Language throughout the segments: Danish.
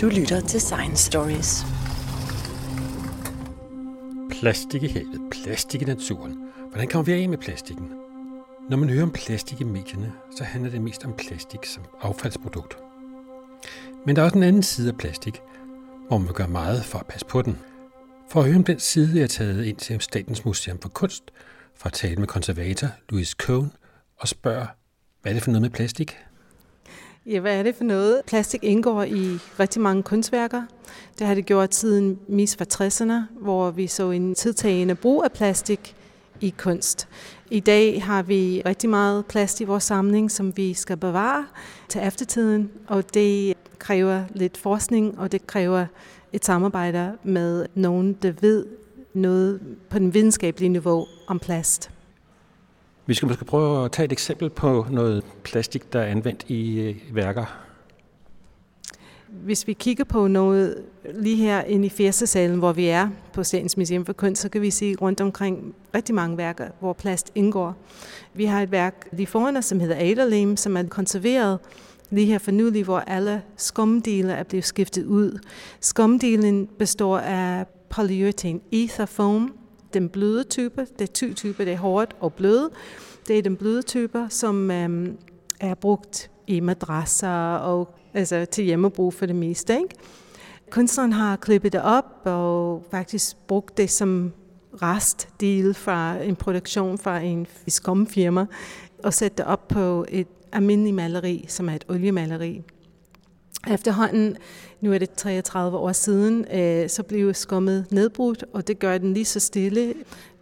Du lytter til Science Stories. Plastik i havet, plastik i naturen. Hvordan kommer vi af med plastikken? Når man hører om plastik i medierne, så handler det mest om plastik som affaldsprodukt. Men der er også en anden side af plastik, hvor man gør meget for at passe på den. For at høre om den side, jeg er taget ind til Statens Museum for Kunst, for at tale med konservator Louis Cohn og spørge, hvad er det for noget med plastik? Ja, hvad er det for noget? Plastik indgår i rigtig mange kunstværker. Det har det gjort siden mis fra 60'erne, hvor vi så en tidtagende brug af plastik i kunst. I dag har vi rigtig meget plast i vores samling, som vi skal bevare til eftertiden, og det kræver lidt forskning, og det kræver et samarbejde med nogen, der ved noget på den videnskabelige niveau om plast. Vi skal måske prøve at tage et eksempel på noget plastik, der er anvendt i øh, værker. Hvis vi kigger på noget lige her inde i Fjersesalen, hvor vi er på Statens Museum for Kunst, så kan vi se rundt omkring rigtig mange værker, hvor plast indgår. Vi har et værk lige foran os, som hedder Aderlim, som er konserveret lige her for nylig, hvor alle skumdele er blevet skiftet ud. Skumdelen består af polyurethane ether foam, den bløde type, det er ty type, det er hårdt og bløde. Det er den bløde typer, som øh, er brugt i madrasser og altså til hjemmebrug for det meste. Ikke? Kunstneren har klippet det op og faktisk brugt det som restdel fra en produktion fra en skumfirma og sat det op på et almindeligt maleri, som er et oliemaleri. Efterhånden, nu er det 33 år siden, øh, så blev skummet nedbrudt, og det gør den lige så stille.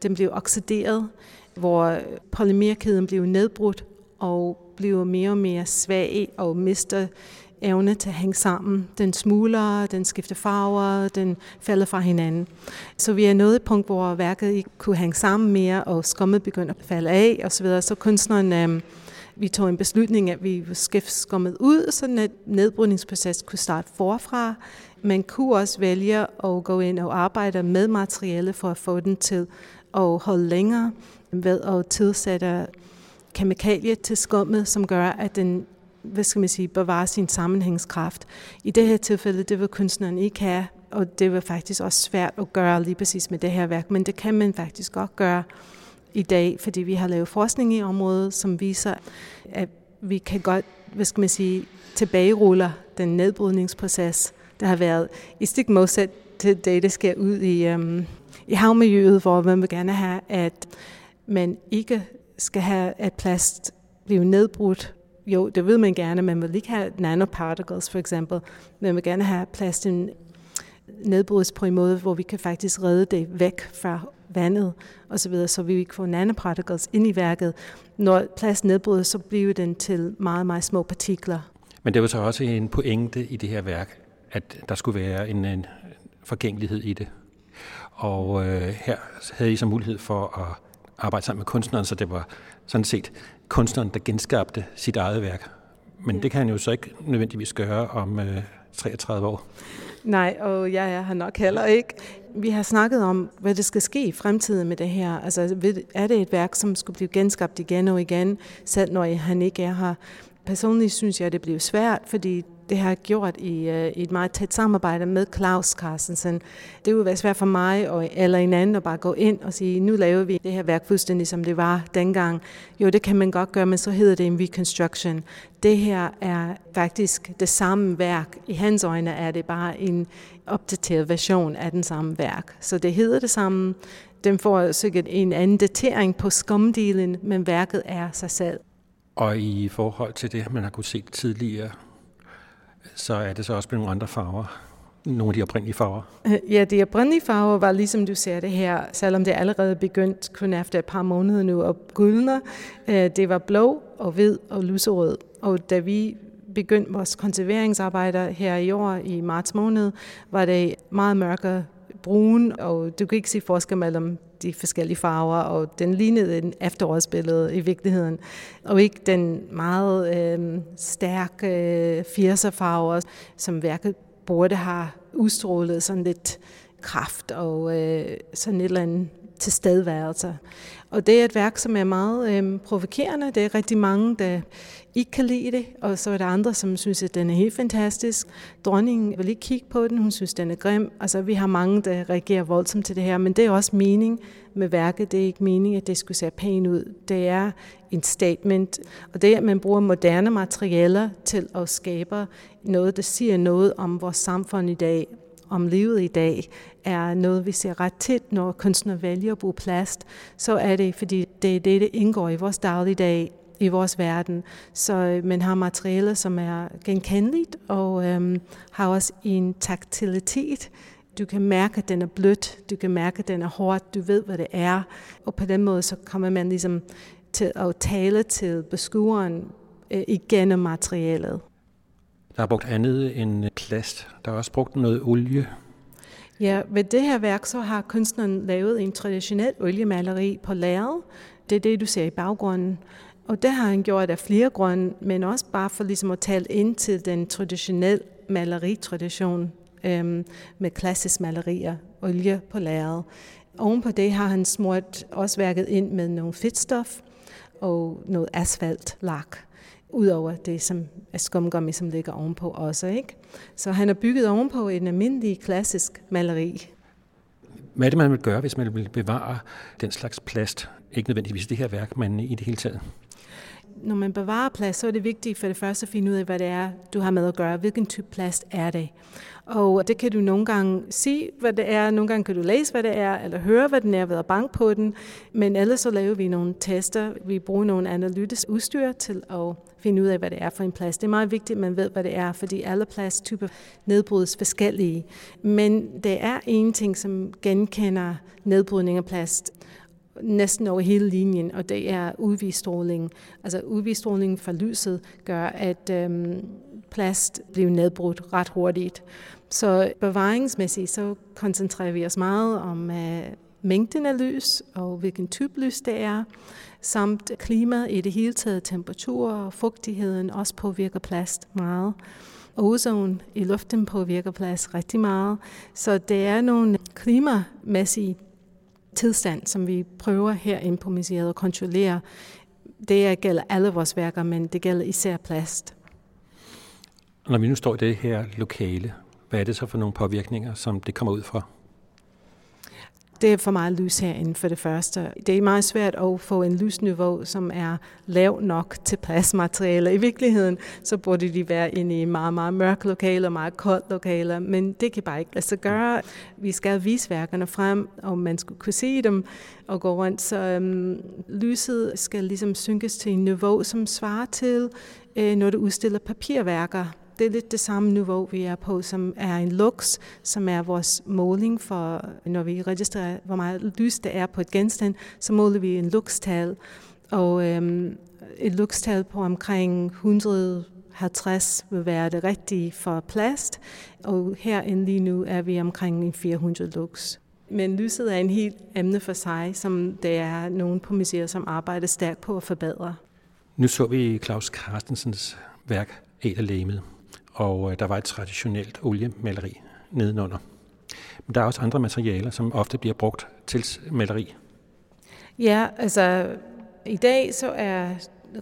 Den blev oxideret, hvor polymerkæden blev nedbrudt og bliver mere og mere svag og mister evne til at hænge sammen. Den smuler, den skifter farver, den falder fra hinanden. Så vi er nået et punkt, hvor værket ikke kunne hænge sammen mere, og skummet begynder at falde af osv. Så kunstneren øh, vi tog en beslutning, at vi skifte skumme ud, så nedbrydningsprocessen nedbrydningsproces kunne starte forfra. Man kunne også vælge at gå ind og arbejde med materiale for at få den til at holde længere ved at tilsætte kemikalier til skummet, som gør, at den hvad skal man sige, bevarer sin sammenhængskraft. I det her tilfælde, det vil kunstneren ikke have, og det var faktisk også svært at gøre lige præcis med det her værk, men det kan man faktisk godt gøre i dag, fordi vi har lavet forskning i området, som viser, at vi kan godt, hvad skal man sige, tilbageruller den nedbrydningsproces, der har været i stik modsat til det, der sker ud i, øhm, i havmiljøet, hvor man vil gerne have, at man ikke skal have, at plast bliver nedbrudt. Jo, det vil man gerne, man vil ikke have nanoparticles for eksempel. Man vil gerne have plasten nedbrydes på en måde, hvor vi kan faktisk redde det væk fra vandet osv., så vi ikke får nanoparticles ind i værket. Når plast nedbrydes, så bliver den til meget, meget små partikler. Men det var så også en pointe i det her værk, at der skulle være en, en forgængelighed i det. Og øh, her havde I så mulighed for at arbejde sammen med kunstneren, så det var sådan set kunstneren, der genskabte sit eget værk. Men det kan han jo så ikke nødvendigvis gøre om øh, 33 år. Nej, og jeg er her nok heller ikke. Vi har snakket om, hvad det skal ske i fremtiden med det her. Altså, er det et værk, som skulle blive genskabt igen og igen, selv når han ikke er her? Personligt synes jeg, det blev svært, fordi det har jeg gjort i, uh, i et meget tæt samarbejde med Claus Carstensen. Det ville være svært for mig og, eller en anden at bare gå ind og sige, nu laver vi det her værk fuldstændig som det var dengang. Jo, det kan man godt gøre, men så hedder det en reconstruction. Det her er faktisk det samme værk. I hans øjne er det bare en opdateret version af den samme værk. Så det hedder det samme. Den får sikkert en anden datering på skumdelen, men værket er sig selv. Og i forhold til det, man har kunne se tidligere, så er det så også blevet nogle andre farver. Nogle af de oprindelige farver. Øh, ja, de oprindelige farver var ligesom du ser det her, selvom det allerede begyndt kun efter et par måneder nu at gyldne. Øh, det var blå og hvid og lyserød. Og da vi begyndte vores konserveringsarbejder her i år i marts måned, var det meget mørkere brun, og du kan ikke se forskel mellem de forskellige farver, og den lignede en efterårsbillede i virkeligheden, og ikke den meget øh, stærke øh, 80'er farver, som værket burde have udstrålet sådan lidt kraft og øh, sådan et eller andet tilstedeværelse. Og det er et værk, som er meget øh, provokerende. Det er rigtig mange, der ikke kan lide det, og så er der andre, som synes, at den er helt fantastisk. Dronningen vil ikke kigge på den, hun synes, den er grim. Altså, vi har mange, der reagerer voldsomt til det her, men det er også mening med værket. Det er ikke mening, at det skulle se pænt ud. Det er en statement, og det er, at man bruger moderne materialer til at skabe noget, der siger noget om vores samfund i dag, om livet i dag, er noget, vi ser ret tit, når kunstnere vælger at bruge plast, så er det, fordi det er det, der indgår i vores dagligdag, i vores verden. Så øh, man har materialer, som er genkendeligt, og øhm, har også en taktilitet. Du kan mærke, at den er blødt, du kan mærke, at den er hårdt, du ved, hvad det er. Og på den måde, så kommer man ligesom til at tale til beskueren øh, igennem materialet. Der er brugt andet end plast. Der er også brugt noget olie. Ja, ved det her værk, så har kunstneren lavet en traditionel oliemaleri på lærred. Det er det, du ser i baggrunden. Og det har han gjort af flere grunde, men også bare for ligesom at tale ind til den traditionelle maleritradition øhm, med klassisk malerier, olie på lærred. Oven på det har han smurt også værket ind med nogle fedtstof og noget asfaltlak udover det som er skumgummi, som ligger ovenpå også. Ikke? Så han har bygget ovenpå en almindelig klassisk maleri. Hvad er det, man vil gøre, hvis man vil bevare den slags plast? Ikke nødvendigvis det her værk, men i det hele taget når man bevarer plast, så er det vigtigt for det første at finde ud af, hvad det er, du har med at gøre. Hvilken type plast er det? Og det kan du nogle gange se, hvad det er. Nogle gange kan du læse, hvad det er, eller høre, hvad den er ved at banke på den. Men ellers så laver vi nogle tester. Vi bruger nogle analytisk udstyr til at finde ud af, hvad det er for en plast. Det er meget vigtigt, at man ved, hvad det er, fordi alle plasttyper nedbrydes forskellige. Men det er en ting, som genkender nedbrydning af plast næsten over hele linjen, og det er UV-stråling. Altså UV-stråling fra lyset gør, at øhm, plast bliver nedbrudt ret hurtigt. Så bevaringsmæssigt så koncentrerer vi os meget om øh, mængden af lys og hvilken type lys det er, samt klima i det hele taget, temperatur og fugtigheden også påvirker plast meget. Ozon i luften påvirker plast rigtig meget. Så det er nogle klimamæssige tilstand, som vi prøver herinde på museet at kontrollere. Det gælder alle vores værker, men det gælder især plast. Når vi nu står i det her lokale, hvad er det så for nogle påvirkninger, som det kommer ud fra? Det er for meget lys herinde for det første. Det er meget svært at få en lysniveau, som er lav nok til pladsmaterialer. I virkeligheden, så burde de være inde i meget, meget mørke lokaler, meget koldt lokaler, men det kan bare ikke lade sig gøre. Vi skal vise værkerne frem, og man skulle kunne se dem og gå rundt, så øhm, lyset skal ligesom synkes til en niveau, som svarer til, øh, når du udstiller papirværker det er lidt det samme niveau, vi er på, som er en lux, som er vores måling for, når vi registrerer, hvor meget lys der er på et genstand, så måler vi en luxtal. Og øhm, et luxtal på omkring 150 vil være det rigtige for plast, og herinde lige nu er vi omkring 400 lux. Men lyset er en helt emne for sig, som der er nogen på museer, som arbejder stærkt på at forbedre. Nu så vi Claus Carstensens værk Æderlægemet og øh, der var et traditionelt oliemaleri nedenunder. Men der er også andre materialer, som ofte bliver brugt til maleri. Ja, altså i dag så er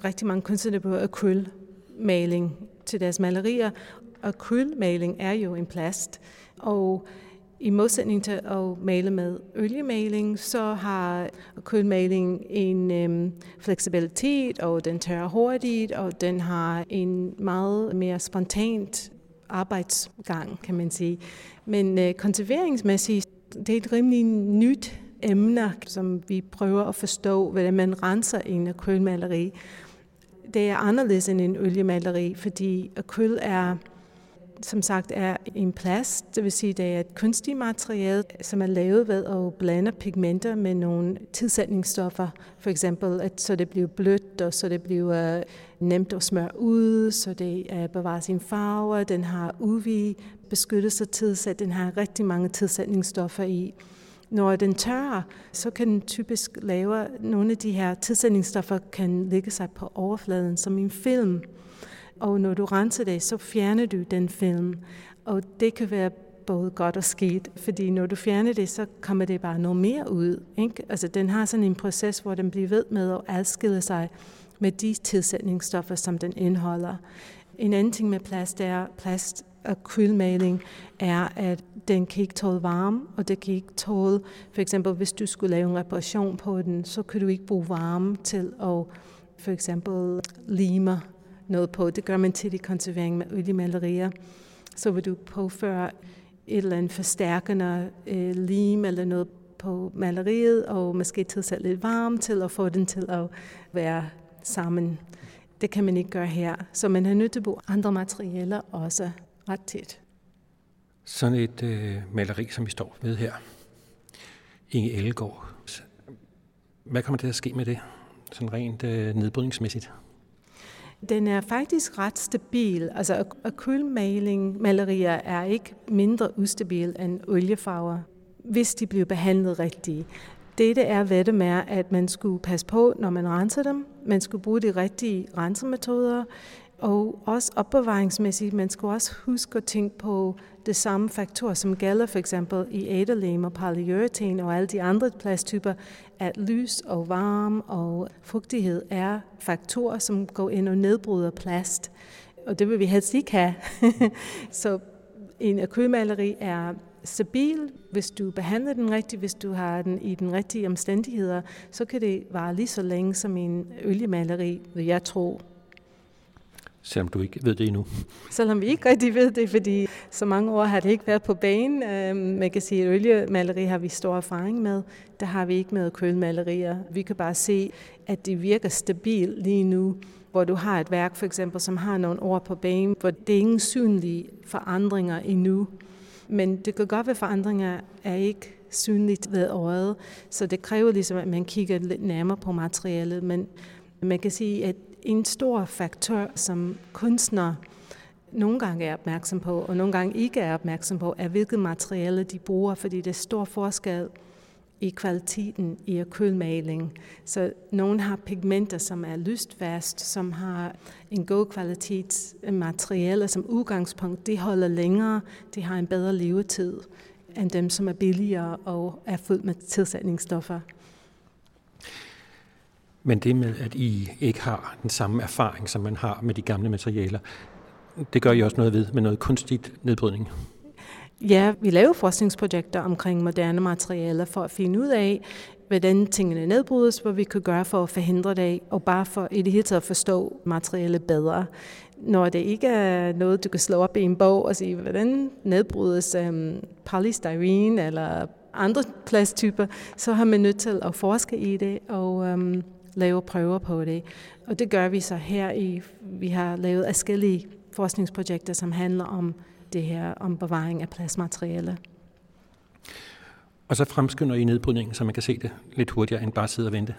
rigtig mange kunstnere på akrylmaling til deres malerier. Akrylmaling er jo en plast, og i modsætning til at male med oliemaling, så har kulmaling en øhm, fleksibilitet, og den tørrer hurtigt, og den har en meget mere spontant arbejdsgang, kan man sige. Men øh, konserveringsmæssigt, det er et rimelig nyt emne, som vi prøver at forstå, hvordan man renser en akrylmaleri. Det er anderledes end en oliemaleri, fordi akryl er som sagt er en plast, det vil sige, det er et kunstigt materiale, som er lavet ved at blande pigmenter med nogle tilsætningsstoffer. For eksempel, at så det bliver blødt, og så det bliver øh, nemt at smøre ud, så det øh, bevarer sin farve, den har UV-beskyttelse tilsat, den har rigtig mange tilsætningsstoffer i. Når den tørrer, så kan den typisk lave nogle af de her tilsætningsstoffer kan ligge sig på overfladen som en film og når du renser det, så fjerner du den film. Og det kan være både godt og skidt, fordi når du fjerner det, så kommer det bare noget mere ud. Ikke? Altså, den har sådan en proces, hvor den bliver ved med at adskille sig med de tilsætningsstoffer, som den indeholder. En anden ting med plast er, plast akrylmaling er, at den kan ikke tåle varme, og det kan ikke tåle, for eksempel hvis du skulle lave en reparation på den, så kan du ikke bruge varme til at for eksempel lime noget på. Det gør man til i konservering med oliemalerier. Så vil du påføre et eller andet forstærkende øh, lim eller noget på maleriet, og måske tilsætte lidt varme til at få den til at være sammen. Det kan man ikke gøre her. Så man har nødt til at bruge andre materialer også ret tæt. Sådan et øh, maleri, som vi står ved her. Inge Ellegaard. Hvad kommer til at ske med det, sådan rent øh, nedbrydningsmæssigt? Den er faktisk ret stabil. Altså akrylmaling, malerier er ikke mindre ustabil end oliefarver, hvis de bliver behandlet rigtigt. Det, det er ved det med, at man skulle passe på, når man renser dem. Man skulle bruge de rigtige rensemetoder. Og også opbevaringsmæssigt, man skal også huske at tænke på det samme faktor, som gælder for eksempel i æderlem og polyurethane og alle de andre plasttyper, at lys og varme og fugtighed er faktorer, som går ind og nedbryder plast. Og det vil vi helst ikke have. Så en akrylmaleri er stabil, hvis du behandler den rigtigt, hvis du har den i den rigtige omstændigheder, så kan det vare lige så længe som en oliemaleri, vil jeg tro. Selvom du ikke ved det endnu. Selvom vi ikke rigtig ved det, fordi så mange år har det ikke været på banen. Øhm, man kan sige, at oliemaleri har vi stor erfaring med. Det har vi ikke med kølmalerier. Vi kan bare se, at det virker stabilt lige nu hvor du har et værk for eksempel, som har nogle år på banen, hvor det er ingen synlige forandringer endnu. Men det kan godt være, at forandringer er ikke synligt ved øjet, så det kræver ligesom, at man kigger lidt nærmere på materialet. Men man kan sige, at en stor faktor, som kunstnere nogle gange er opmærksom på, og nogle gange ikke er opmærksom på, er hvilket materiale de bruger, fordi det er stor forskel i kvaliteten i akrylmaling. Så nogen har pigmenter, som er lystfast, som har en god kvalitet materiale som udgangspunkt. De holder længere, de har en bedre levetid end dem, som er billigere og er fyldt med tilsætningsstoffer. Men det med, at I ikke har den samme erfaring, som man har med de gamle materialer, det gør I også noget ved med noget kunstigt nedbrydning. Ja, vi laver forskningsprojekter omkring moderne materialer for at finde ud af, hvordan tingene nedbrydes, hvad vi kan gøre for at forhindre det, og bare for i det hele taget at forstå materialet bedre. Når det ikke er noget, du kan slå op i en bog og sige, hvordan nedbrydes um, polystyrene eller andre plasttyper, så har man nødt til at forske i det og um, lave prøver på det. Og det gør vi så her i, vi har lavet forskellige forskningsprojekter, som handler om det her om bevaring af plastmateriale. Og så fremskynder I nedbrydningen, så man kan se det lidt hurtigere end bare sidde og vente.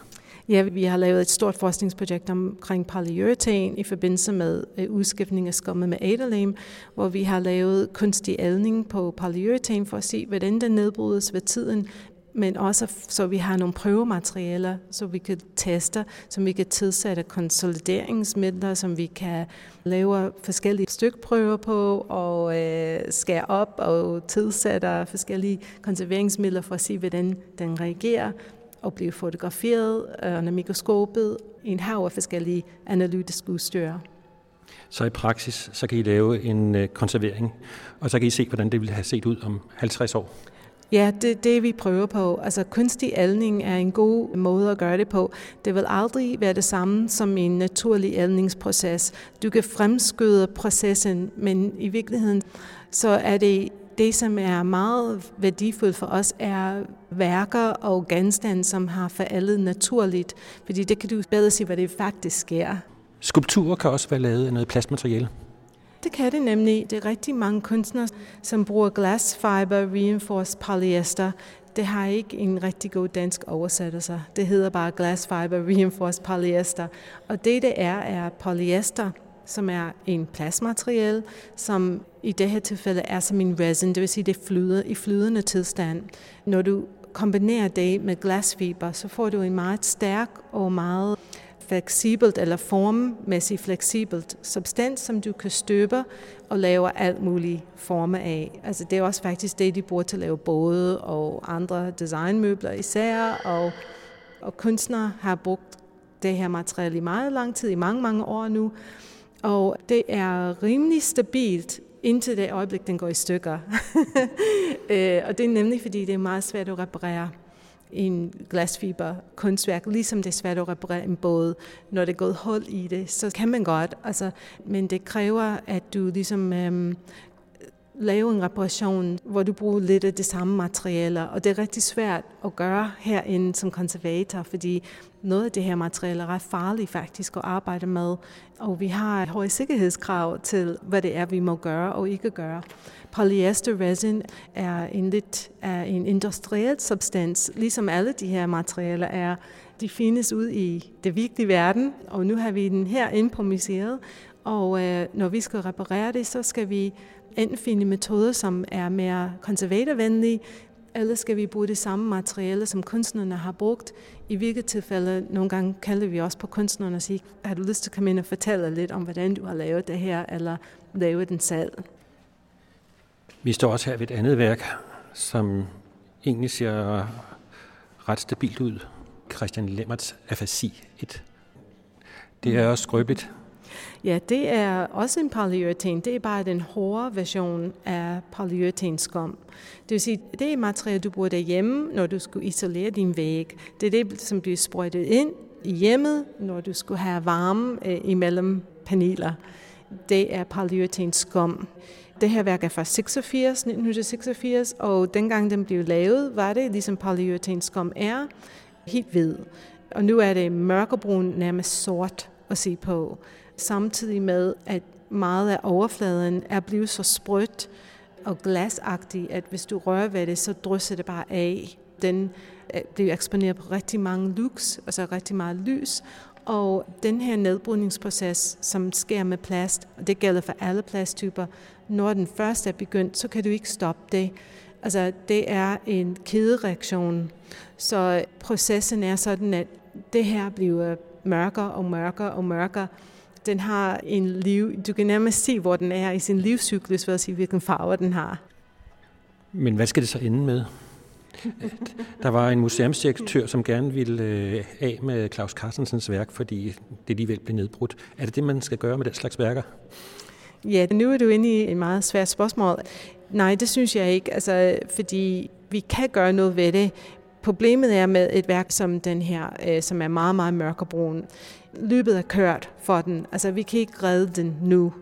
Ja, vi har lavet et stort forskningsprojekt omkring polyurethane i forbindelse med øh, udskiftning af skummet med aderlame, hvor vi har lavet kunstig aldning på polyurethane for at se, hvordan den nedbrydes ved tiden, men også så vi har nogle prøvematerialer, så vi kan teste, som vi kan tilsætte konsolideringsmidler, som vi kan lave forskellige stykprøver på og øh, skære op og tilsætte forskellige konserveringsmidler for at se, hvordan den reagerer og blive fotograferet øh, under mikroskopet i en hav af forskellige analytiske udstyr. Så i praksis, så kan I lave en øh, konservering, og så kan I se, hvordan det ville have set ud om 50 år. Ja, det er det, vi prøver på. Altså kunstig aldning er en god måde at gøre det på. Det vil aldrig være det samme som en naturlig aldningsproces. Du kan fremskyde processen, men i virkeligheden så er det det, som er meget værdifuldt for os, er værker og genstande, som har forældet naturligt, fordi det kan du bedre se, hvad det faktisk sker. Skulpturer kan også være lavet af noget plastmateriale. Det kan det nemlig. Det er rigtig mange kunstnere, som bruger glass fiber reinforced polyester. Det har ikke en rigtig god dansk oversættelse. Det hedder bare glass fiber reinforced polyester. Og det, det er, er polyester, som er en plastmateriale, som i det her tilfælde er som en resin, det vil sige, det flyder i flydende tilstand. Når du kombinerer det med glasfiber, så får du en meget stærk og meget fleksibelt eller formmæssigt fleksibelt substans, som du kan støbe og lave alt mulige former af. Altså det er også faktisk det, de bruger til at lave både og andre designmøbler især, og, og kunstnere har brugt det her materiale i meget lang tid, i mange, mange år nu. Og det er rimelig stabilt indtil det øjeblik, den går i stykker. Øh, og det er nemlig, fordi det er meget svært at reparere en glasfiber kunstværk, ligesom det er svært at reparere en båd. Når det er gået hul i det, så kan man godt, altså, men det kræver, at du ligesom øhm, lave en reparation, hvor du bruger lidt af de samme materialer, og det er rigtig svært at gøre herinde som konservator, fordi noget af det her materiale er ret farligt faktisk at arbejde med, og vi har et høje sikkerhedskrav til, hvad det er, vi må gøre og ikke gøre. Polyester resin er en lidt er en industriel substans, ligesom alle de her materialer er. De findes ud i det virkelige verden, og nu har vi den her inde på museet, og øh, når vi skal reparere det, så skal vi enten finde metoder, som er mere konservatorvenlige, eller skal vi bruge det samme materiale, som kunstnerne har brugt. I hvilket tilfælde, nogle gange kalder vi også på kunstnerne og siger, har du lyst til at komme ind og fortælle lidt om, hvordan du har lavet det her, eller lavet den selv? Vi står også her ved et andet værk, som egentlig ser ret stabilt ud. Christian Lemmerts afasi 1. Det er også skrøbeligt. Ja, det er også en polyurethane. Det er bare den hårde version af polyurethane-skum. Det vil sige, det er materiale, du bruger derhjemme, når du skulle isolere din væg. Det er det, som bliver sprøjtet ind i hjemmet, når du skulle have varme øh, imellem paneler. Det er polyurethane-skum. Det her værk er fra 86, 1986, og dengang den blev lavet, var det ligesom polyurethane-skum er, helt hvid. Og nu er det mørkebrun, nærmest sort at se på samtidig med, at meget af overfladen er blevet så sprødt og glasagtig, at hvis du rører ved det, så drysser det bare af. Den øh, bliver eksponeret på rigtig mange lux, altså rigtig meget lys, og den her nedbrydningsproces, som sker med plast, og det gælder for alle plasttyper, når den først er begyndt, så kan du ikke stoppe det. Altså, det er en kædereaktion. Så processen er sådan, at det her bliver mørkere og mørkere og mørkere, den har en liv, du kan nærmest se, hvor den er i sin livscyklus, ved at sige, hvilken farve den har. Men hvad skal det så ende med? Der var en museumsdirektør, som gerne ville øh, af med Claus Carstensens værk, fordi det alligevel blev nedbrudt. Er det det, man skal gøre med den slags værker? Ja, nu er du inde i et meget svært spørgsmål. Nej, det synes jeg ikke, altså, fordi vi kan gøre noget ved det. Problemet er med et værk som den her, øh, som er meget, meget mørkebrun løbet er kørt for den. Altså, vi kan ikke redde den nu.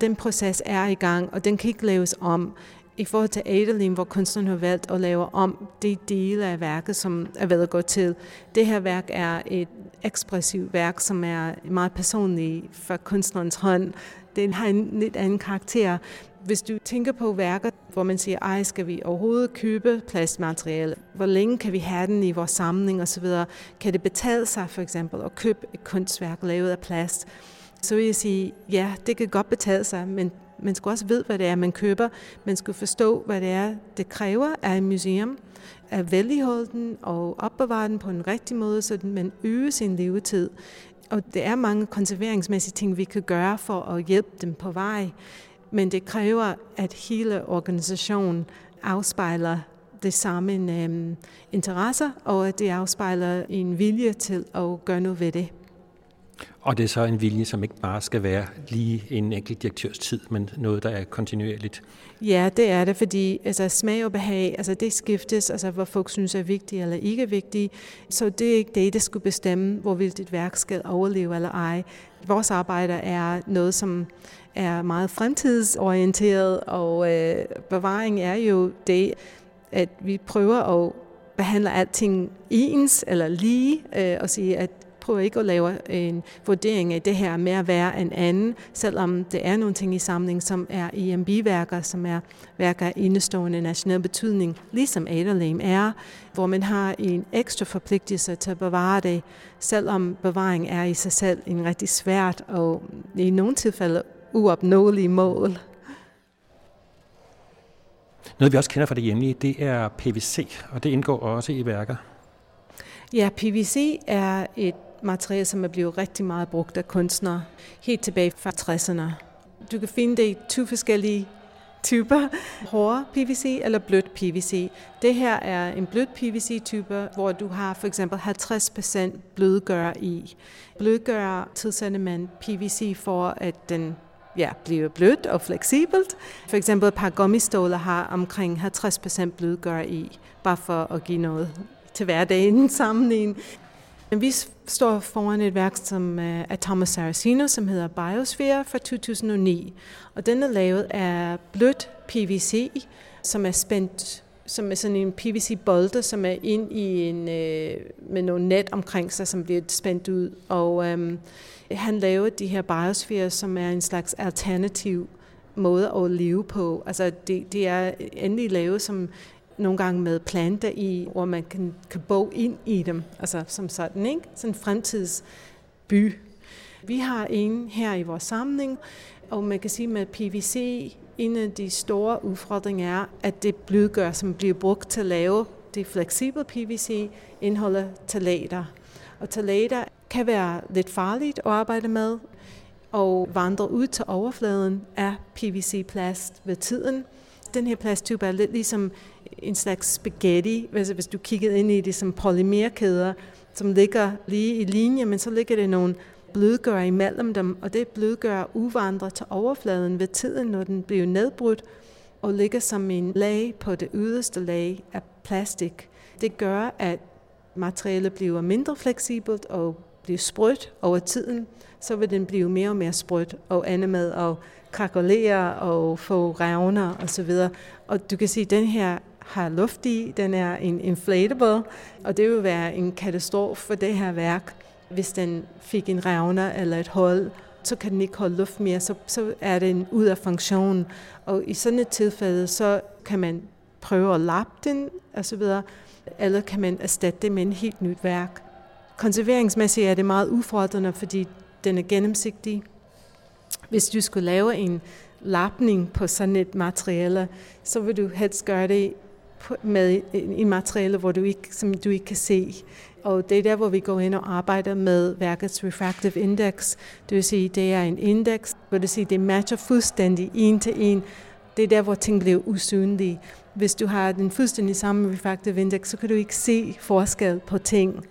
Den proces er i gang, og den kan ikke laves om. I forhold til Adeline, hvor kunstneren har valgt at lave om de dele af værket, som er ved at gå til. Det her værk er et ekspressivt værk, som er meget personligt for kunstnerens hånd. Den har en lidt anden karakter. Hvis du tænker på værker, hvor man siger, ej, skal vi overhovedet købe plastmateriale? Hvor længe kan vi have den i vores samling osv.? Kan det betale sig for eksempel at købe et kunstværk lavet af plast? Så vil jeg sige, ja, det kan godt betale sig, men man skal også vide, hvad det er, man køber. Man skal forstå, hvad det er, det kræver af et museum at vedligeholde den og opbevare den på en rigtig måde, så man øger sin levetid. Og det er mange konserveringsmæssige ting, vi kan gøre for at hjælpe dem på vej. Men det kræver, at hele organisationen afspejler det samme um, interesser, og at det afspejler en vilje til at gøre noget ved det. Og det er så en vilje, som ikke bare skal være lige en enkelt direktørs tid, men noget, der er kontinuerligt. Ja, det er det, fordi altså, smag og behag, altså, det skiftes, altså, hvor folk synes er vigtigt eller ikke vigtigt. Så det er ikke det, der skulle bestemme, hvorvidt et værk skal overleve eller ej. Vores arbejde er noget, som er meget fremtidsorienteret, og øh, bevaring er jo det, at vi prøver at behandle alting ens eller lige, øh, og sige, at prøver ikke at lave en vurdering af det her mere værd end anden, selvom det er nogle ting i samlingen, som er IMB-værker, som er værker af indestående national betydning, ligesom Adderlame er, hvor man har en ekstra forpligtelse til at bevare det, selvom bevaring er i sig selv en rigtig svært og i nogle tilfælde uopnåelige mål. Noget vi også kender fra det hjemlige, det er PVC, og det indgår også i værker. Ja, PVC er et materiale, som er blevet rigtig meget brugt af kunstnere, helt tilbage fra 60'erne. Du kan finde det i to forskellige typer. hård PVC eller blødt PVC. Det her er en blødt PVC-type, hvor du har for eksempel 50% blødgør i. Blødgør tilsætter man PVC for, at den ja, bliver blødt og fleksibelt. For eksempel et par gummiståler har omkring 50% blødgør i, bare for at give noget til hverdagen sammenligning. Vi står foran et værk som øh, af Thomas Saracino, som hedder Biosphere fra 2009. Og den er lavet af blødt PVC, som er spændt som er sådan en PVC-bolde, som er ind i en, øh, med nogle net omkring sig, som bliver spændt ud. Og øhm, han lavede de her biosfærer, som er en slags alternativ måde at leve på. Altså det, det er endelig lavet som nogle gange med planter i, hvor man kan, kan bo ind i dem, altså som sådan, ikke? Sådan en fremtidsby. Vi har en her i vores samling, og man kan sige med PVC, en af de store udfordringer er, at det blødgør, som bliver brugt til at lave det fleksible PVC, indeholder talater. Og talater kan være lidt farligt at arbejde med, og vandre ud til overfladen af PVC-plast ved tiden. Den her plasttype er lidt ligesom en slags spaghetti, hvis, hvis du kiggede ind i det som polymerkæder, som ligger lige i linje, men så ligger det nogle blødgør imellem dem, og det blødgør uvandrer til overfladen ved tiden, når den bliver nedbrudt og ligger som en lag på det yderste lag af plastik. Det gør, at materialet bliver mindre fleksibelt og bliver sprødt over tiden, så vil den blive mere og mere sprødt og ende med at krakulere og få revner osv. Og du kan se, at den her har luft i, den er en inflatable, og det vil være en katastrofe for det her værk, hvis den fik en revner eller et hold, så kan den ikke holde luft mere, så, så er den ud af funktion. Og i sådan et tilfælde, så kan man prøve at lappe den osv., eller kan man erstatte det med en helt nyt værk. Konserveringsmæssigt er det meget udfordrende, fordi den er gennemsigtig. Hvis du skulle lave en lapning på sådan et materiale, så vil du helst gøre det med i materiale, hvor du ikke, som du ikke kan se. Og det er der, hvor vi går ind og arbejder med værkets refractive index. Det vil sige, det er en indeks, hvor det siger, det matcher fuldstændig en til en. Det er der, hvor ting bliver usynlige. Hvis du har den fuldstændig samme refractive index, så kan du ikke se forskel på ting.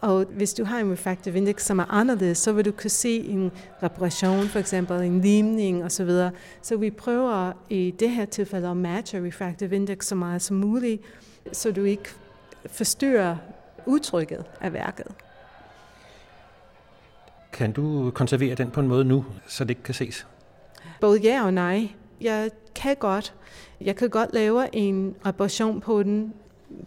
Og hvis du har en refractive index, som er anderledes, så vil du kunne se en reparation, for eksempel en limning osv. Så, så vi prøver i det her tilfælde at matche refractive index så meget som muligt, så du ikke forstyrrer udtrykket af værket. Kan du konservere den på en måde nu, så det ikke kan ses? Både ja og nej. Jeg kan godt. Jeg kan godt lave en reparation på den,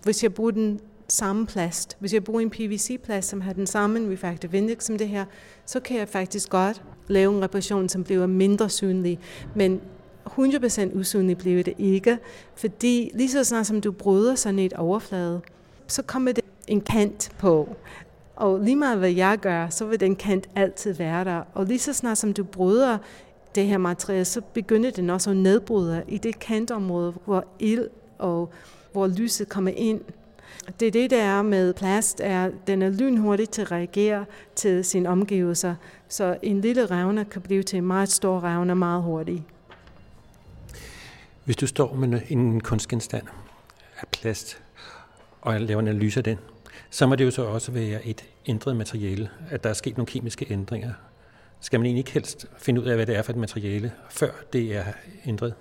hvis jeg bruger den samme plast. Hvis jeg bruger en PVC-plast, som har den samme refractive index som det her, så kan jeg faktisk godt lave en reparation, som bliver mindre synlig. Men 100% usynlig bliver det ikke, fordi lige så snart som du bryder sådan et overflade, så kommer det en kant på. Og lige meget hvad jeg gør, så vil den kant altid være der. Og lige så snart som du bryder det her materiale, så begynder den også at nedbryde i det kantområde, hvor ild og hvor lyset kommer ind. Det er det, der er med plast, er, den er lynhurtig til at reagere til sine omgivelser. Så en lille revne kan blive til en meget stor revne meget hurtigt. Hvis du står med en kunstgenstand af plast, og laver en analyse af den, så må det jo så også være et ændret materiale, at der er sket nogle kemiske ændringer. Skal man egentlig ikke helst finde ud af, hvad det er for et materiale, før det er ændret?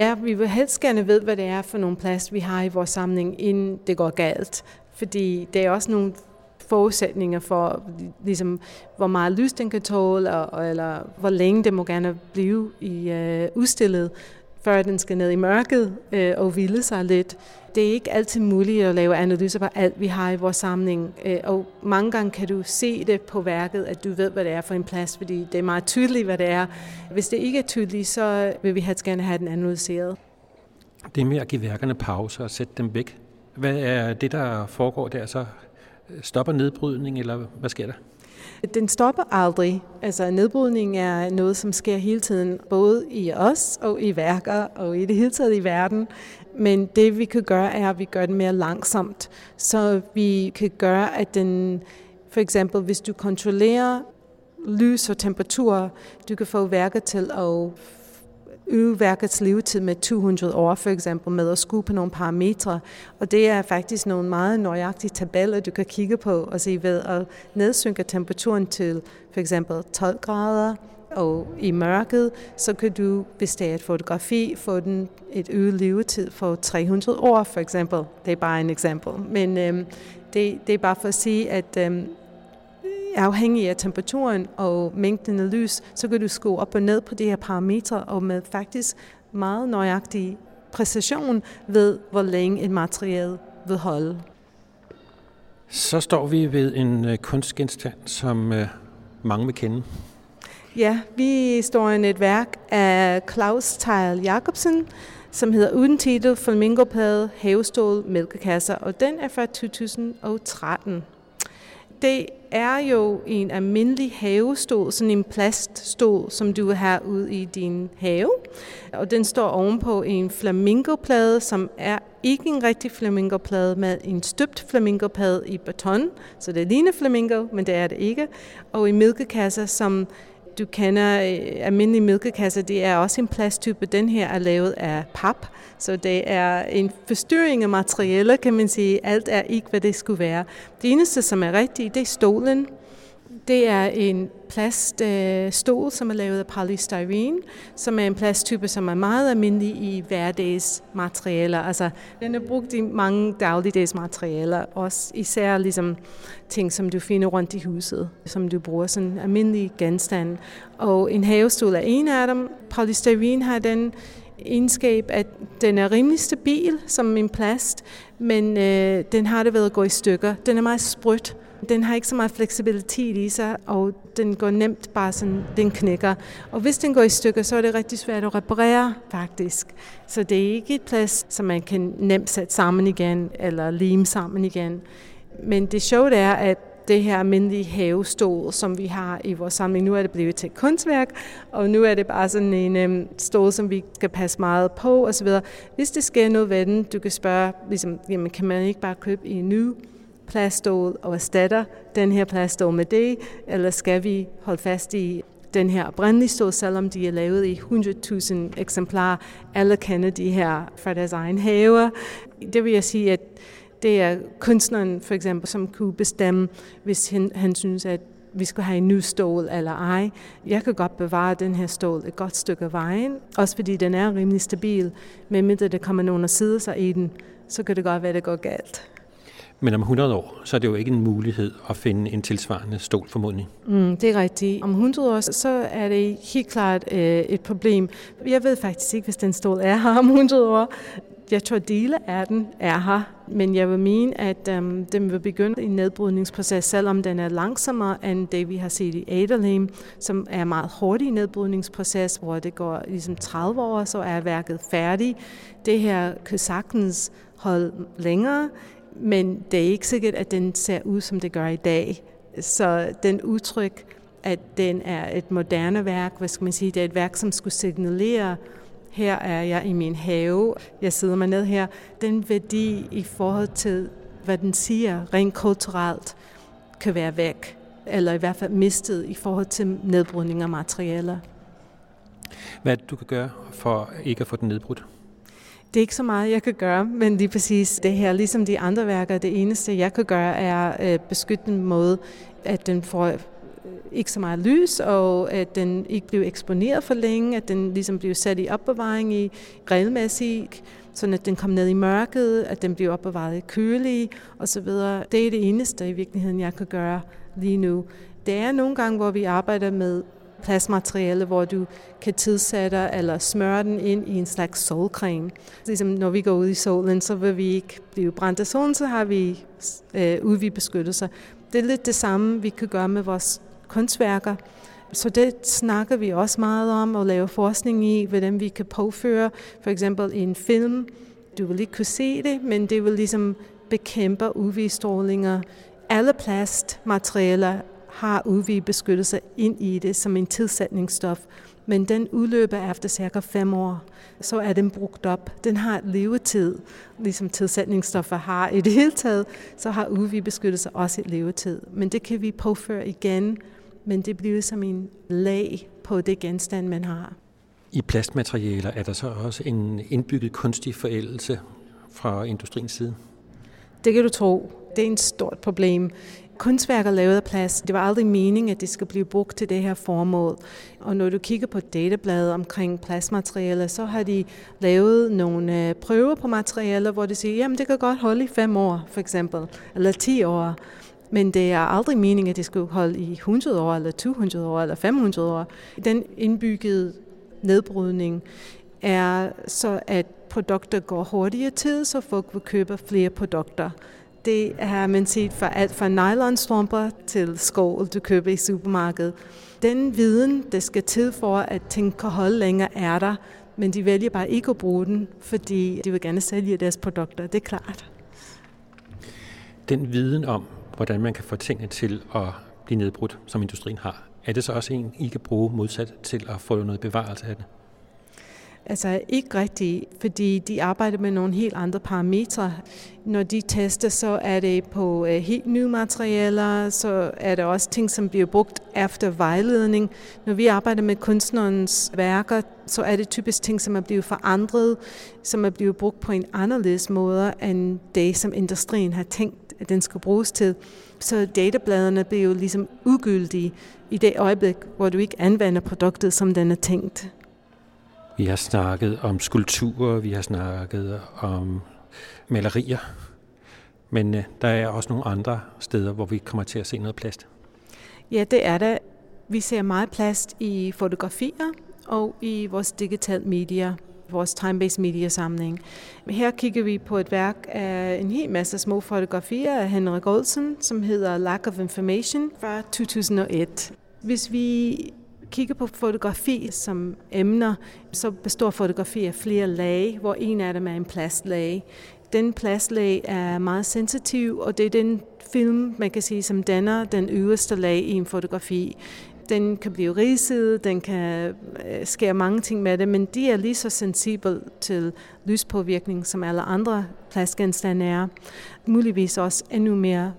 Ja, vi vil helst gerne vide, hvad det er for nogle plast, vi har i vores samling, inden det går galt. Fordi det er også nogle forudsætninger for, ligesom, hvor meget lys den kan tåle, og, eller hvor længe det må gerne blive i øh, udstillet før den skal ned i mørket øh, og hvile sig lidt. Det er ikke altid muligt at lave analyser på alt, vi har i vores samling, øh, og mange gange kan du se det på værket, at du ved, hvad det er for en plads, fordi det er meget tydeligt, hvad det er. Hvis det ikke er tydeligt, så vil vi helst gerne have den analyseret. Det er med at give værkerne pause og sætte dem væk. Hvad er det, der foregår der så? Stopper nedbrydning, eller hvad sker der? Den stopper aldrig. Altså nedbrydning er noget, som sker hele tiden, både i os og i værker og i det hele taget i verden. Men det vi kan gøre, er, at vi gør det mere langsomt, så vi kan gøre, at den For eksempel, hvis du kontrollerer lys og temperatur, du kan få værket til at øge værkets levetid med 200 år, for eksempel med at skue på nogle parametre. Og det er faktisk nogle meget nøjagtige tabeller, du kan kigge på og se ved at nedsynke temperaturen til for eksempel 12 grader, og i mørket, så kan du, bestage et fotografi, få den et øget levetid for 300 år, for eksempel. Det er bare en eksempel. Men øhm, det, det er bare for at sige, at øhm, afhængig af temperaturen og mængden af lys, så kan du skrue op og ned på de her parametre, og med faktisk meget nøjagtig præcision ved, hvor længe et materiale vil holde. Så står vi ved en øh, kunstgenstand, som øh, mange vil kende. Ja, vi står i et værk af Claus Teil Jacobsen, som hedder Uden titel, Flamingoplade, Havestål, Mælkekasser, og den er fra 2013 det er jo en almindelig havestol, sådan en plaststol, som du har ude i din have. Og den står ovenpå en flamingoplade, som er ikke en rigtig flamingoplade, med en støbt flamingoplade i beton. Så det ligner flamingo, men det er det ikke. Og en mælkekasse, som du kender øh, almindelige mælkekasser, det er også en plasttype. Den her er lavet af pap, så det er en forstyrring af materialer, kan man sige. Alt er ikke, hvad det skulle være. Det eneste, som er rigtigt, det er stolen. Det er en plaststol, øh, som er lavet af polystyrene, som er en plasttype, som er meget almindelig i hverdags materialer. Altså, den er brugt i mange dagligdags materialer, også især ligesom ting, som du finder rundt i huset, som du bruger sådan almindelige genstande. Og en havestol er en af dem. Polystyrene har den egenskab, at den er rimelig stabil som en plast, men øh, den har det ved at gå i stykker. Den er meget sprødt, den har ikke så meget fleksibilitet i sig, og den går nemt bare sådan, den knækker. Og hvis den går i stykker, så er det rigtig svært at reparere faktisk. Så det er ikke et plads, som man kan nemt sætte sammen igen, eller lime sammen igen. Men det sjove er, at det her almindelige havestol, som vi har i vores samling. Nu er det blevet til kunstværk, og nu er det bare sådan en øhm, stol, som vi skal passe meget på osv. Hvis det sker noget ved den, du kan spørge, ligesom, jamen, kan man ikke bare købe en ny plaststol og erstatter den her plaststol med det, eller skal vi holde fast i den her oprindelige stol, selvom de er lavet i 100.000 eksemplarer. Alle kender de her fra deres egen haver. Det vil jeg sige, at det er kunstneren for eksempel, som kunne bestemme, hvis han, han synes, at vi skal have en ny stol eller ej. Jeg kan godt bevare den her stol et godt stykke af vejen, også fordi den er rimelig stabil. Men mindre der kommer nogen og sidder sig i den, så kan det godt være, at det går galt. Men om 100 år, så er det jo ikke en mulighed at finde en tilsvarende stol formodentlig. Mm, det er rigtigt. Om 100 år, så er det helt klart øh, et problem. Jeg ved faktisk ikke, hvis den stol er her om 100 år. Jeg tror, dele af den er her, men jeg vil mene, at øhm, den vil begynde en nedbrydningsproces, selvom den er langsommere end det, vi har set i Adlerheim, som er en meget hurtig nedbrydningsproces, hvor det går ligesom 30 år, så er værket færdigt. Det her kan sagtens holde længere, men det er ikke sikkert, at den ser ud, som det gør i dag. Så den udtryk, at den er et moderne værk, hvad skal man sige, det er et værk, som skulle signalere, her er jeg i min have, jeg sidder mig ned her, den værdi i forhold til, hvad den siger, rent kulturelt, kan være væk, eller i hvert fald mistet i forhold til nedbrydning af materialer. Hvad er det, du kan gøre for ikke at få den nedbrudt? Det er ikke så meget, jeg kan gøre, men lige præcis det her, ligesom de andre værker, det eneste, jeg kan gøre, er at øh, beskytte den måde, at den får øh, ikke så meget lys, og at den ikke bliver eksponeret for længe, at den ligesom bliver sat i opbevaring i regelmæssigt, så at den kommer ned i mørket, at den bliver opbevaret i kølige osv. Det er det eneste i virkeligheden, jeg kan gøre lige nu. Det er nogle gange, hvor vi arbejder med plastmateriale, hvor du kan tilsætte eller smøre den ind i en slags solcreme. Ligesom når vi går ud i solen, så vil vi ikke blive brændt af solen, så har vi øh, UV-beskyttelse. Det er lidt det samme, vi kan gøre med vores kunstværker. Så det snakker vi også meget om og lave forskning i, hvordan vi kan påføre for eksempel en film. Du vil ikke kunne se det, men det vil ligesom bekæmpe UV-strålinger. Alle plastmaterialer har UV-beskyttelse ind i det som en tilsætningsstof. men den udløber efter cirka fem år. Så er den brugt op. Den har et levetid, ligesom tilsætningsstoffer har i det hele taget, så har UV-beskyttelse også et levetid. Men det kan vi påføre igen, men det bliver som en lag på det genstand, man har. I plastmaterialer er der så også en indbygget kunstig forældelse fra industriens side? Det kan du tro. Det er et stort problem. Kunstværker lavet af plast, det var aldrig meningen, at det skal blive brugt til det her formål. Og når du kigger på databladet omkring plastmaterialer, så har de lavet nogle øh, prøver på materialer, hvor de siger, jamen det kan godt holde i fem år, for eksempel, eller 10 år. Men det er aldrig meningen, at det skal holde i 100 år, eller 200 år, eller 500 år. Den indbyggede nedbrydning er så, at produkter går hurtigere tid, så folk vil købe flere produkter. Det har man set fra alt fra nylonstrømper til skål, du køber i supermarkedet. Den viden, der skal til for, at ting kan holde længere, er der, men de vælger bare ikke at bruge den, fordi de vil gerne sælge deres produkter, det er klart. Den viden om, hvordan man kan få tingene til at blive nedbrudt, som industrien har, er det så også en, I kan bruge modsat til at få noget bevarelse af det? Altså ikke rigtigt, fordi de arbejder med nogle helt andre parametre. Når de tester, så er det på øh, helt nye materialer, så er der også ting, som bliver brugt efter vejledning. Når vi arbejder med kunstnerens værker, så er det typisk ting, som er blevet forandret, som er blevet brugt på en anderledes måde, end det, som industrien har tænkt, at den skal bruges til. Så databladene bliver jo ligesom ugyldige i det øjeblik, hvor du ikke anvender produktet, som den er tænkt. Vi har snakket om skulpturer, vi har snakket om malerier, men øh, der er også nogle andre steder, hvor vi kommer til at se noget plast. Ja, det er det. Vi ser meget plast i fotografier og i vores digital media, vores time-based media samling. Her kigger vi på et værk af en hel masse små fotografier af Henrik Olsen, som hedder Lack of Information fra 2001. Hvis vi kigger på fotografi som emner, så består fotografi af flere lag, hvor en af dem er en plastlag. Den plastlag er meget sensitiv, og det er den film, man kan sige, som danner den øverste lag i en fotografi. Den kan blive ridset, den kan øh, skære mange ting med det, men de er lige så sensible til lyspåvirkning, som alle andre plastgenstande er. Muligvis også endnu mere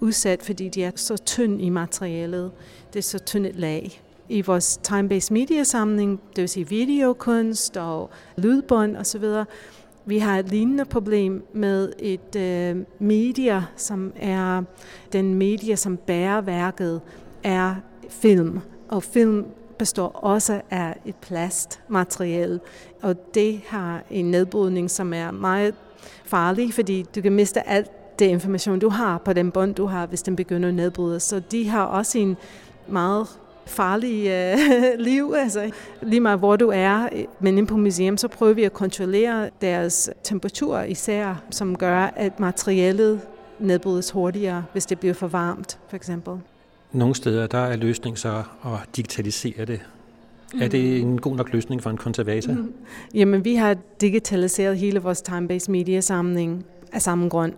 udsat, fordi de er så tynd i materialet. Det er så tyndt et lag i vores time-based media samling, det vil sige videokunst og lydbånd osv., vi har et lignende problem med et øh, media, som er den media, som bærer værket, er film. Og film består også af et plastmateriale, og det har en nedbrydning, som er meget farlig, fordi du kan miste alt det information, du har på den bånd, du har, hvis den begynder at nedbryde. Så de har også en meget farlige øh, liv. Altså, lige meget hvor du er, men inde på museum, så prøver vi at kontrollere deres temperatur især, som gør, at materialet nedbrydes hurtigere, hvis det bliver for varmt, for eksempel. Nogle steder, der er løsning så at digitalisere det. Er det en god nok løsning for en konservator? Mm. Jamen, vi har digitaliseret hele vores time-based media samling af samme grund.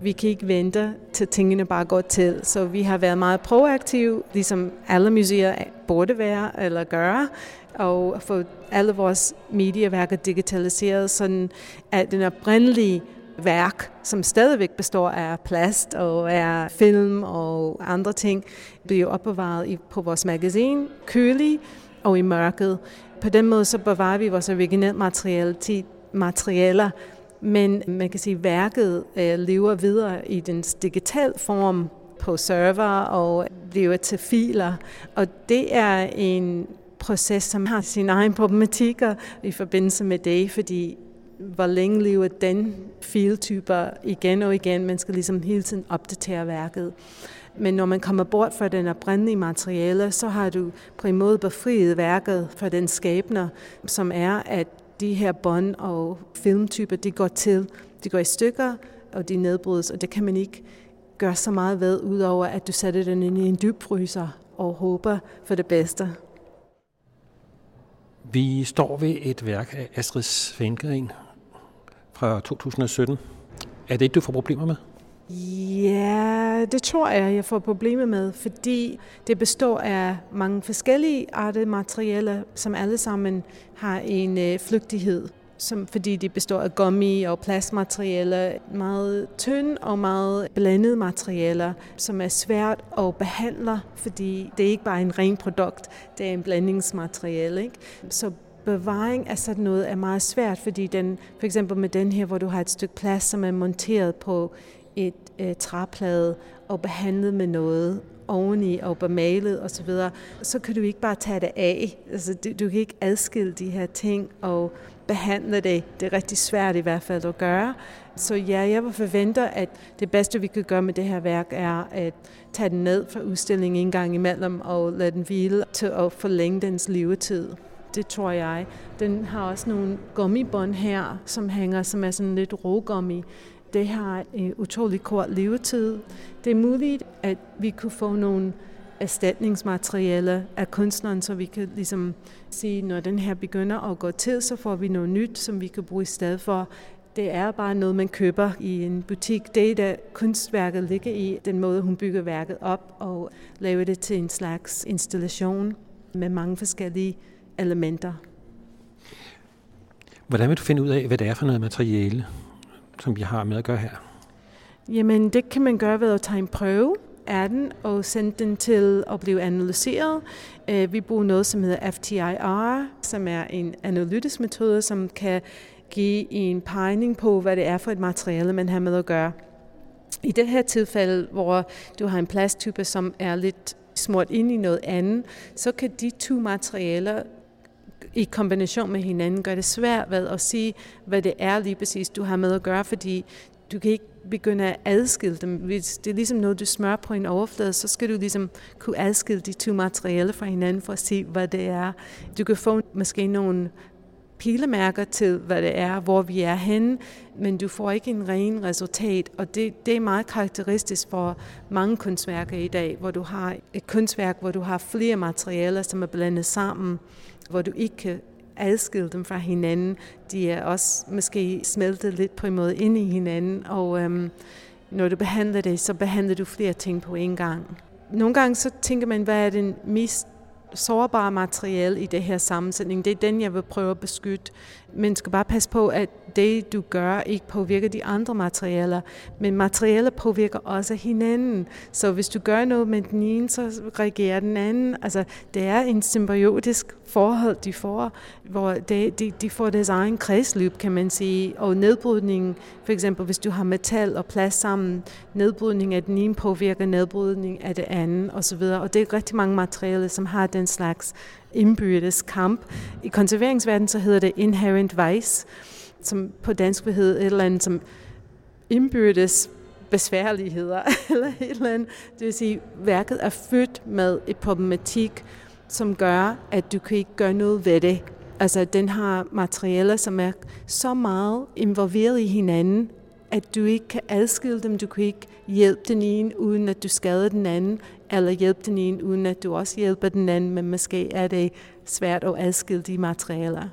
Vi kan ikke vente til tingene bare går til, så vi har været meget proaktive, ligesom alle museer burde være eller gøre, og få alle vores medieværker digitaliseret, sådan at den oprindelige værk, som stadigvæk består af plast og er film og andre ting, bliver opbevaret på vores magasin, kølig og i mørket. På den måde så bevarer vi vores originale materialer men man kan sige, at værket øh, lever videre i den digital form på server og bliver til filer. Og det er en proces, som har sine egne problematikker i forbindelse med det, fordi hvor længe lever den filtyper igen og igen. Man skal ligesom hele tiden opdatere værket. Men når man kommer bort fra den oprindelige materiale, så har du på en måde befriet værket fra den skæbner, som er, at de her bånd og filmtyper, de går til, de går i stykker, og de nedbrydes, og det kan man ikke gøre så meget ved, udover at du sætter den ind i en dybfryser og håber for det bedste. Vi står ved et værk af Astrid Svengren fra 2017. Er det et, du får problemer med? Ja, det tror jeg, jeg får problemer med, fordi det består af mange forskellige arter materialer, som alle sammen har en øh, flygtighed som, fordi de består af gummi og plastmaterialer, meget tynd og meget blandede materialer, som er svært at behandle, fordi det er ikke bare en ren produkt, det er en blandingsmateriale. Ikke? Så bevaring af sådan noget er meget svært, fordi den, for eksempel med den her, hvor du har et stykke plast, som er monteret på et øh, træplade og behandlet med noget oveni og bemalet osv., så, videre, så kan du ikke bare tage det af. Altså, du, du kan ikke adskille de her ting og behandle det. Det er rigtig svært i hvert fald at gøre. Så ja, jeg forventer, at det bedste, vi kan gøre med det her værk, er at tage den ned fra udstillingen en gang imellem og lade den hvile til at forlænge dens levetid. Det tror jeg. Den har også nogle gummibånd her, som hænger, som er sådan lidt rågummi. Det har en utrolig kort levetid. Det er muligt, at vi kunne få nogle erstatningsmateriale af kunstneren, så vi kan ligesom sige, når den her begynder at gå til, så får vi noget nyt, som vi kan bruge i stedet for. Det er bare noget, man køber i en butik. Det er der kunstværket ligger i, den måde, hun bygger værket op og laver det til en slags installation med mange forskellige elementer. Hvordan vil du finde ud af, hvad det er for noget materiale, som vi har med at gøre her? Jamen, det kan man gøre ved at tage en prøve af den og sende den til at blive analyseret. Øh, vi bruger noget, som hedder FTIR, som er en analytisk metode, som kan give en pegning på, hvad det er for et materiale, man har med at gøre. I det her tilfælde, hvor du har en plasttype, som er lidt smurt ind i noget andet, så kan de to materialer i kombination med hinanden gør det svært ved at sige, hvad det er lige præcis, du har med at gøre, fordi du kan ikke begynde at adskille dem. Hvis det er ligesom noget, du smører på en overflade, så skal du ligesom kunne adskille de to materialer fra hinanden for at se, hvad det er. Du kan få måske nogle pilemærker til, hvad det er, hvor vi er henne, men du får ikke en ren resultat, og det, det er meget karakteristisk for mange kunstværker i dag, hvor du har et kunstværk, hvor du har flere materialer, som er blandet sammen, hvor du ikke kan adskille dem fra hinanden. De er også måske smeltet lidt på en måde ind i hinanden, og øhm, når du behandler det, så behandler du flere ting på en gang. Nogle gange så tænker man, hvad er den mest sårbare materiale i det her sammensætning. Det er den, jeg vil prøve at beskytte. Men skal bare passe på, at det, du gør, ikke påvirker de andre materialer. Men materialer påvirker også hinanden. Så hvis du gør noget med den ene, så reagerer den anden. Altså, det er en symbiotisk forhold, de får, hvor de, de, de får deres egen kredsløb, kan man sige. Og nedbrydning, for eksempel hvis du har metal og plast sammen, nedbrydning af den ene påvirker nedbrydning af det andet osv. Og det er rigtig mange materialer, som har den slags indbyrdes kamp. I konserveringsverdenen så hedder det inherent vice, som på dansk vil hedde et eller andet som indbyrdes besværligheder, eller et eller andet. Det vil sige, værket er født med et problematik, som gør, at du kan ikke gøre noget ved det. Altså, den har materialer, som er så meget involveret i hinanden, at du ikke kan adskille dem. Du kan ikke hjælpe den ene, uden at du skader den anden, eller hjælpe den ene, uden at du også hjælper den anden, men måske er det svært at adskille de materialer.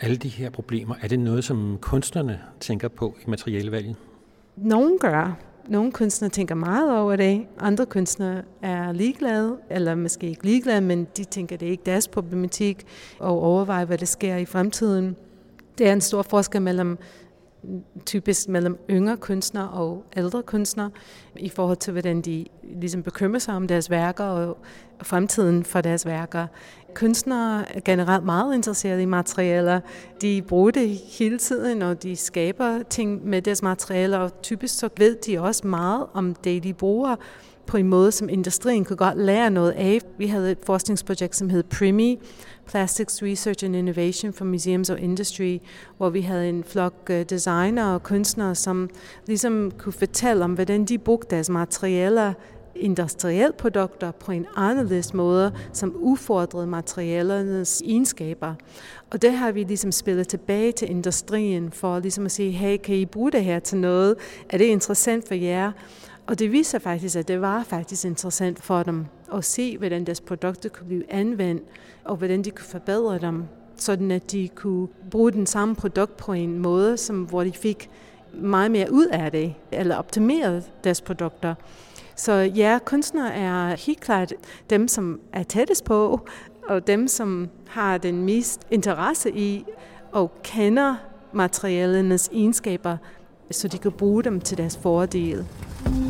Alle de her problemer, er det noget, som kunstnerne tænker på i materialevalget? Nogle gør. Nogle kunstnere tænker meget over det. Andre kunstnere er ligeglade, eller måske ikke ligeglade, men de tænker, det er ikke deres problematik, og overvejer, hvad der sker i fremtiden. Det er en stor forskel mellem typisk mellem yngre kunstnere og ældre kunstnere, i forhold til, hvordan de ligesom bekymrer sig om deres værker og fremtiden for deres værker. Kunstnere er generelt meget interesserede i materialer. De bruger det hele tiden, og de skaber ting med deres materialer, og typisk så ved de også meget om det, de bruger på en måde, som industrien kunne godt lære noget af. Vi havde et forskningsprojekt, som hed PRIMI, Plastics Research and Innovation for Museums og Industry, hvor vi havde en flok øh, designer og kunstnere, som ligesom kunne fortælle om, hvordan de brugte deres materialer industrielle produkter på en anderledes måde, som udfordrede materialernes egenskaber. Og det har vi ligesom spillet tilbage til industrien for ligesom at sige, hey, kan I bruge det her til noget? Er det interessant for jer? Og det viser faktisk, at det var faktisk interessant for dem at se, hvordan deres produkter kunne blive anvendt, og hvordan de kunne forbedre dem, sådan at de kunne bruge den samme produkt på en måde, som, hvor de fik meget mere ud af det, eller optimeret deres produkter. Så ja, kunstnere er helt klart dem, som er tættest på, og dem, som har den mest interesse i og kender materialernes egenskaber, så de kan bruge dem til deres fordel. Mm.